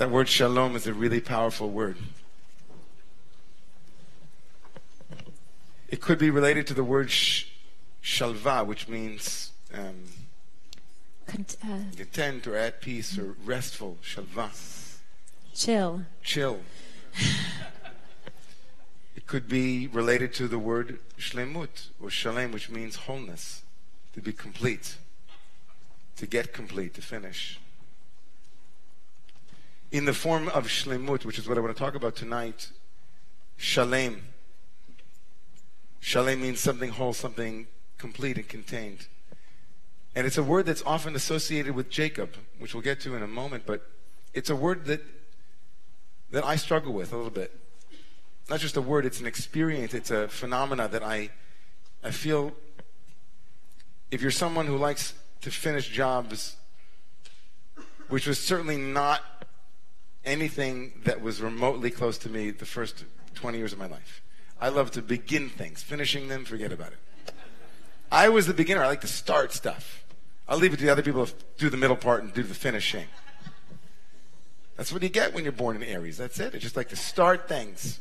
That word shalom is a really powerful word. It could be related to the word sh- shalva, which means um, uh, content or at peace or restful. Shalva. chill. chill. it could be related to the word shlemut or shalem, which means wholeness, to be complete, to get complete, to finish. In the form of shlemut, which is what I want to talk about tonight, shalem. Shalem means something whole, something complete and contained. And it's a word that's often associated with Jacob, which we'll get to in a moment, but it's a word that that I struggle with a little bit. Not just a word, it's an experience, it's a phenomena that I, I feel if you're someone who likes to finish jobs, which was certainly not anything that was remotely close to me the first 20 years of my life. I love to begin things. Finishing them, forget about it. I was the beginner. I like to start stuff. I'll leave it to the other people to do the middle part and do the finishing. That's what you get when you're born in Aries. That's it. I just like to start things.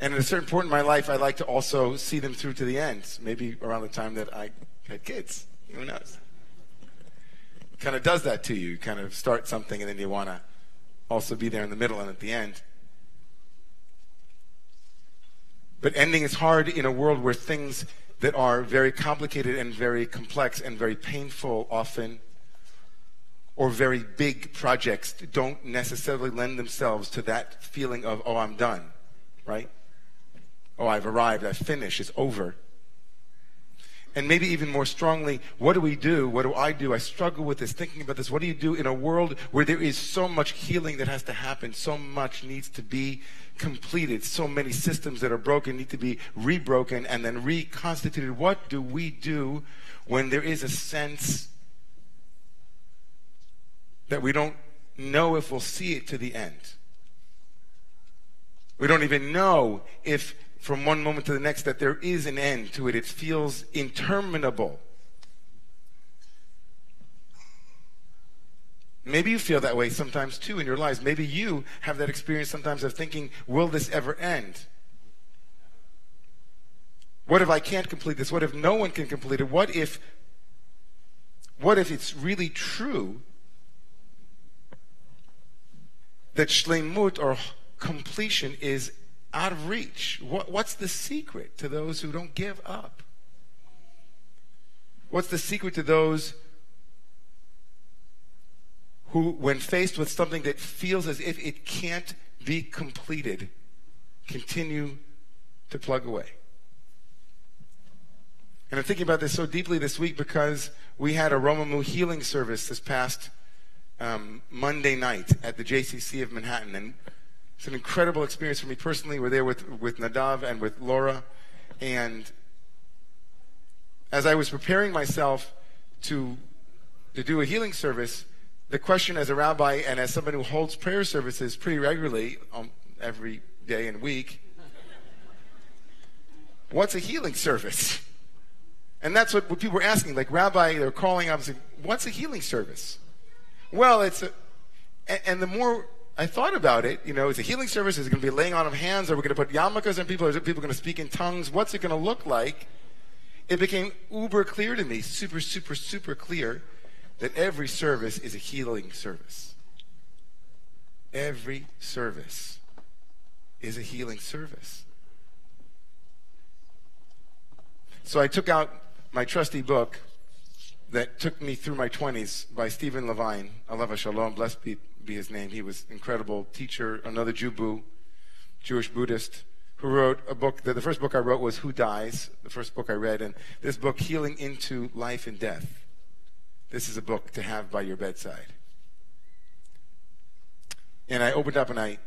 And at a certain point in my life, I like to also see them through to the end. Maybe around the time that I had kids. Who knows? Kind of does that to you. You kind of start something and then you want to also be there in the middle and at the end. But ending is hard in a world where things that are very complicated and very complex and very painful often or very big projects don't necessarily lend themselves to that feeling of, oh, I'm done, right? Oh, I've arrived, I've finished, it's over. And maybe even more strongly, what do we do? What do I do? I struggle with this, thinking about this. What do you do in a world where there is so much healing that has to happen? So much needs to be completed. So many systems that are broken need to be rebroken and then reconstituted. What do we do when there is a sense that we don't know if we'll see it to the end? We don't even know if from one moment to the next that there is an end to it. It feels interminable. Maybe you feel that way sometimes too in your lives. Maybe you have that experience sometimes of thinking, will this ever end? What if I can't complete this? What if no one can complete it? What if what if it's really true that shlemut or completion is out of reach? What, what's the secret to those who don't give up? What's the secret to those who, when faced with something that feels as if it can't be completed, continue to plug away? And I'm thinking about this so deeply this week because we had a Romemu healing service this past um, Monday night at the JCC of Manhattan. And it's an incredible experience for me personally. We're there with, with Nadav and with Laura. And as I was preparing myself to, to do a healing service, the question as a rabbi and as someone who holds prayer services pretty regularly um, every day and week what's a healing service? And that's what, what people were asking. Like, Rabbi, they're calling up and saying, What's a healing service? Well, it's a, and, and the more I thought about it, you know, it's a healing service. Is it going to be laying on of hands? Are we going to put yarmulkes on people? Are people going to speak in tongues? What's it going to look like? It became uber clear to me, super, super, super clear, that every service is a healing service. Every service is a healing service. So I took out my trusty book that took me through my 20s by Stephen Levine. Alav Shalom, blessed be, be his name. He was incredible teacher, another Jew, Jewish Buddhist, who wrote a book. The first book I wrote was Who Dies, the first book I read. And this book, Healing into Life and Death. This is a book to have by your bedside. And I opened up and I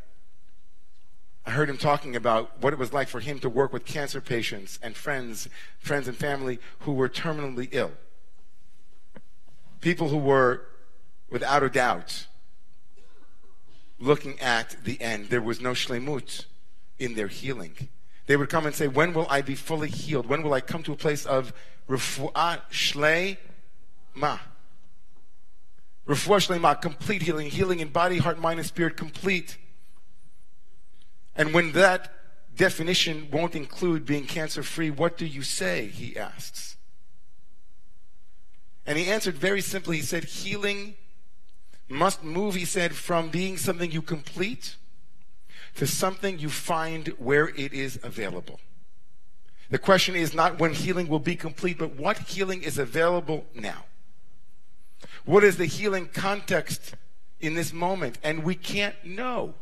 I heard him talking about what it was like for him to work with cancer patients and friends, friends and family who were terminally ill. People who were, without a doubt, looking at the end. There was no shlemut in their healing. They would come and say, When will I be fully healed? When will I come to a place of refu'ah shlema? Refuah shlema, complete healing, healing in body, heart, mind, and spirit, complete. And when that definition won't include being cancer free, what do you say? He asks. And he answered very simply. He said, Healing must move, he said, from being something you complete to something you find where it is available. The question is not when healing will be complete, but what healing is available now. What is the healing context in this moment? And we can't know.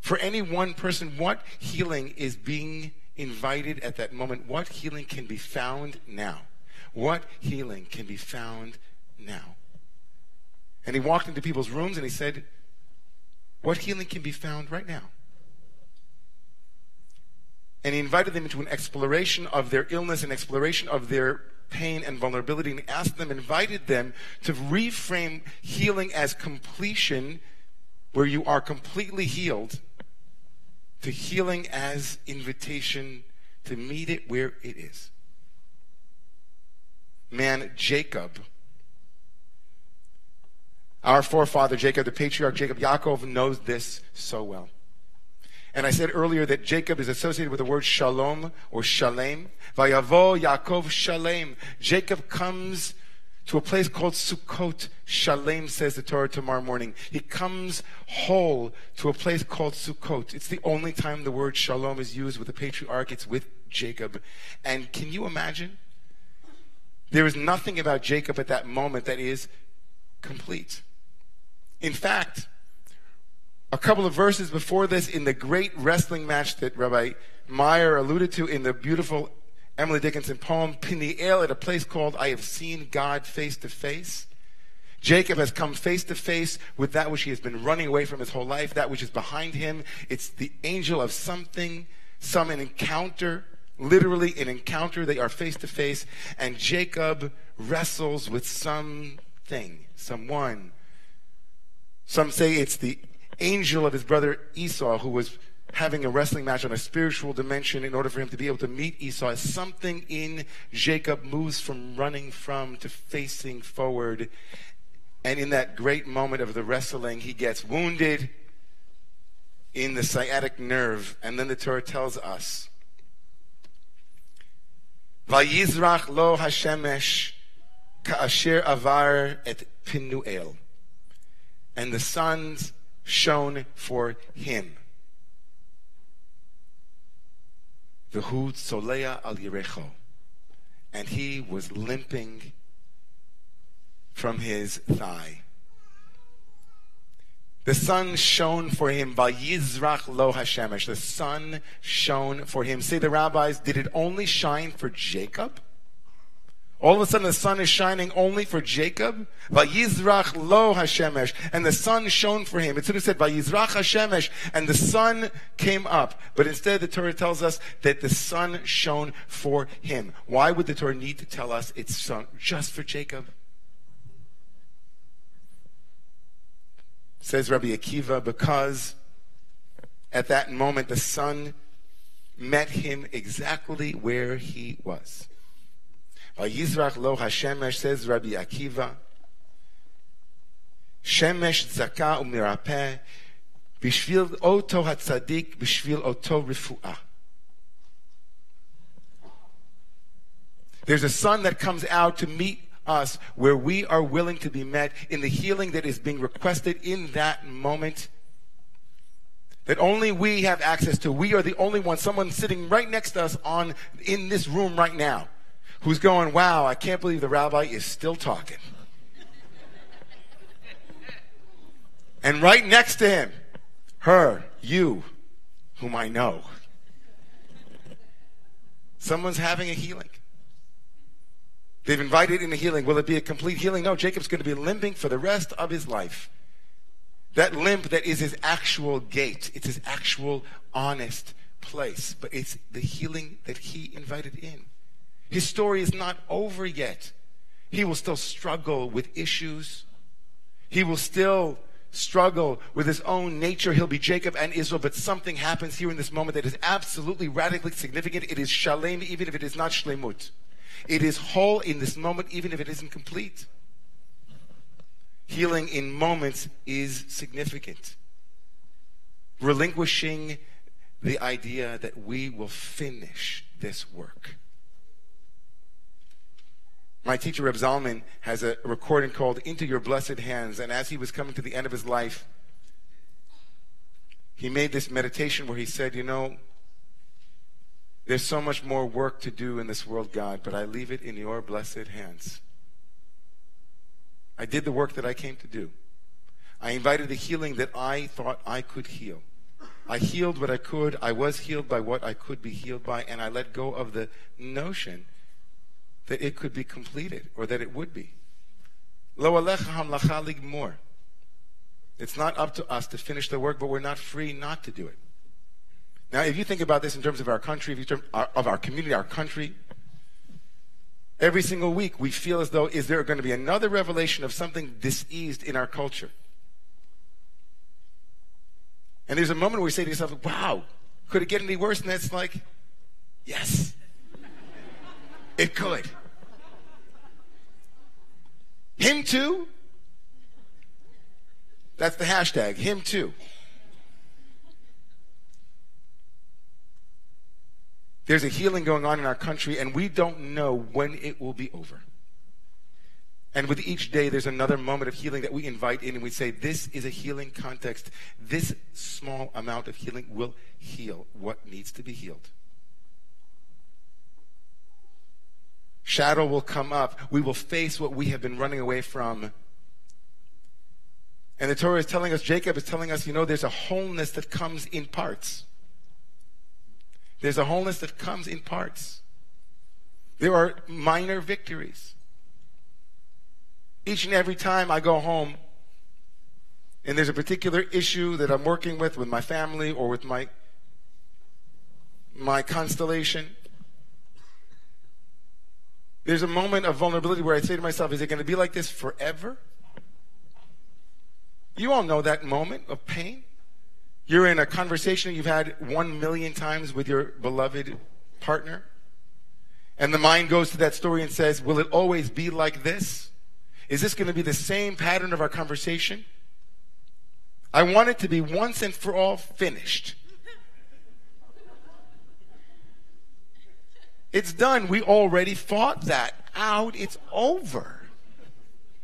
For any one person, what healing is being invited at that moment? What healing can be found now? What healing can be found now? And he walked into people's rooms and he said, What healing can be found right now? And he invited them into an exploration of their illness, an exploration of their pain and vulnerability, and asked them, invited them to reframe healing as completion, where you are completely healed, to healing as invitation to meet it where it is. Man, Jacob, our forefather Jacob, the patriarch Jacob, Yaakov knows this so well. And I said earlier that Jacob is associated with the word shalom or shalem. Vayavo Yaakov shalem. Jacob comes to a place called Sukkot. Shalem says the Torah tomorrow morning. He comes whole to a place called Sukkot. It's the only time the word shalom is used with the patriarch. It's with Jacob. And can you imagine? There is nothing about Jacob at that moment that is complete. In fact, a couple of verses before this, in the great wrestling match that Rabbi Meyer alluded to in the beautiful Emily Dickinson poem, Peniel, at a place called I Have Seen God Face to Face. Jacob has come face to face with that which he has been running away from his whole life, that which is behind him. It's the angel of something, some encounter, literally an encounter. They are face to face, and Jacob wrestles with something, someone. Some say it's the angel of his brother Esau who was having a wrestling match on a spiritual dimension in order for him to be able to meet Esau. Something in Jacob moves from running from to facing forward. And in that great moment of the wrestling, he gets wounded in the sciatic nerve. And then the Torah tells us, Vayizrach lo Hashemesh ka'asher avar et Penuel. And the suns shone for him. V'hu tsolea al Yerecho. And he was limping from his thigh. The sun shone for him. Vayizrach lo Hashemesh. The sun shone for him. Say the rabbis, did it only shine for Jacob? All of a sudden, the sun is shining only for Jacob. Vayizrach lo Hashemesh, and the sun shone for him. It should have said Vayizrach Hashemesh, and the sun came up. But instead, the Torah tells us that the sun shone for him. Why would the Torah need to tell us it's sun just for Jacob? Says Rabbi Akiva, because at that moment the sun met him exactly where he was. Vayizrach lo Hashemesh, says Rabbi Akiva. Shemesh zaka umirapeh, bishvil oto hatzadik, bishvil oto refuah. There's a sun that comes out to meet us where we are willing to be met in the healing that is being requested in that moment that only we have access to. We are the only one, someone sitting right next to us on in this room right now who's going, Wow, I can't believe the rabbi is still talking. and right next to him, her, you, whom I know. Someone's having a healing. They've invited in a healing. Will it be a complete healing? No, Jacob's going to be limping for the rest of his life. That limp that is his actual gait, it's his actual honest place, but it's the healing that he invited in. His story is not over yet. He will still struggle with issues. He will still struggle with his own nature. He'll be Jacob and Israel, but something happens here in this moment that is absolutely radically significant. It is shalem, even if it is not shlemut. It is whole in this moment, even if it isn't complete. Healing in moments is significant. Relinquishing the idea that we will finish this work. My teacher, Reb Zalman, has a recording called Into Your Blessed Hands. And as he was coming to the end of his life, he made this meditation where he said, You know, there's so much more work to do in this world, God, but I leave it in your blessed hands. I did the work that I came to do. I invited the healing that I thought I could heal. I healed what I could. I was healed by what I could be healed by, and I let go of the notion that it could be completed or that it would be. It's not up to us to finish the work, but we're not free not to do it. Now, if you think about this in terms of our country, of our community, our country, every single week we feel as though is there going to be another revelation of something diseased in our culture? And there's a moment where we say to yourself, wow, could it get any worse? And that's like, yes, it could. Him too? That's the hashtag, him too. There's a healing going on in our country, and we don't know when it will be over. And with each day, there's another moment of healing that we invite in, and we say, This is a healing context. This small amount of healing will heal what needs to be healed. Shadow will come up. We will face what we have been running away from. And the Torah is telling us, Jacob is telling us, you know, there's a wholeness that comes in parts. There's a wholeness that comes in parts. There are minor victories. Each and every time I go home and there's a particular issue that I'm working with with my family or with my my constellation, there's a moment of vulnerability where I say to myself, is it going to be like this forever? You all know that moment of pain. You're in a conversation you've had one million times with your beloved partner. And the mind goes to that story and says, Will it always be like this? Is this going to be the same pattern of our conversation? I want it to be once and for all finished. It's done. We already fought that out. It's over.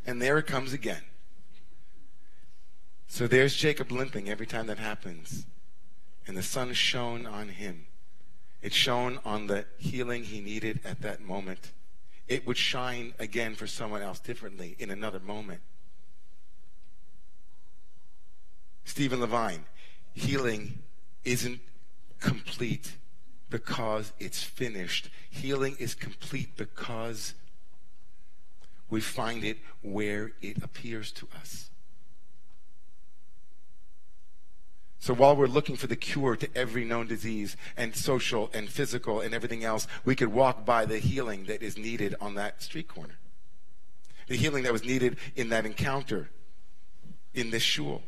And there it comes again. So there's Jacob limping every time that happens. And the sun shone on him. It shone on the healing he needed at that moment. It would shine again for someone else differently in another moment. Stephen Levine, healing isn't complete because it's finished. Healing is complete because we find it where it appears to us. So while we're looking for the cure to every known disease and social and physical and everything else, we could walk by the healing that is needed on that street corner. The healing that was needed in that encounter in this shul.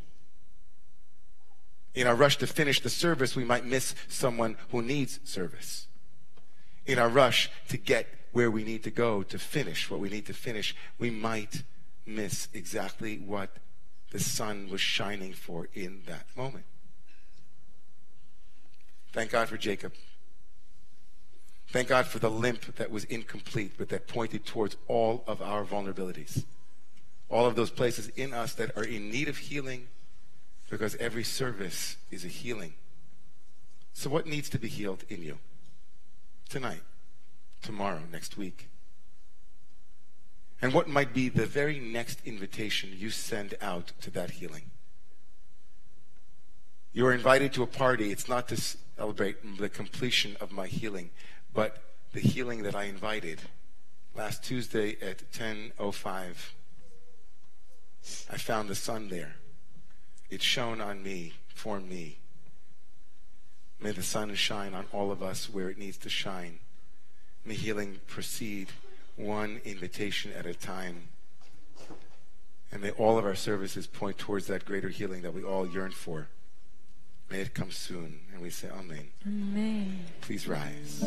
In our rush to finish the service, we might miss someone who needs service. In our rush to get where we need to go to finish what we need to finish, we might miss exactly what the sun was shining for in that moment. Thank God for Jacob. Thank God for the limp that was incomplete, but that pointed towards all of our vulnerabilities. All of those places in us that are in need of healing because every service is a healing. So, what needs to be healed in you? Tonight, tomorrow, next week? And what might be the very next invitation you send out to that healing? You are invited to a party. It's not to celebrate the completion of my healing, but the healing that I invited last Tuesday at 10:05. I found the sun there. It shone on me, for me. May the sun shine on all of us where it needs to shine. May healing proceed one invitation at a time. And may all of our services point towards that greater healing that we all yearn for. May it come soon. And we say, Amen. Amen. Please rise.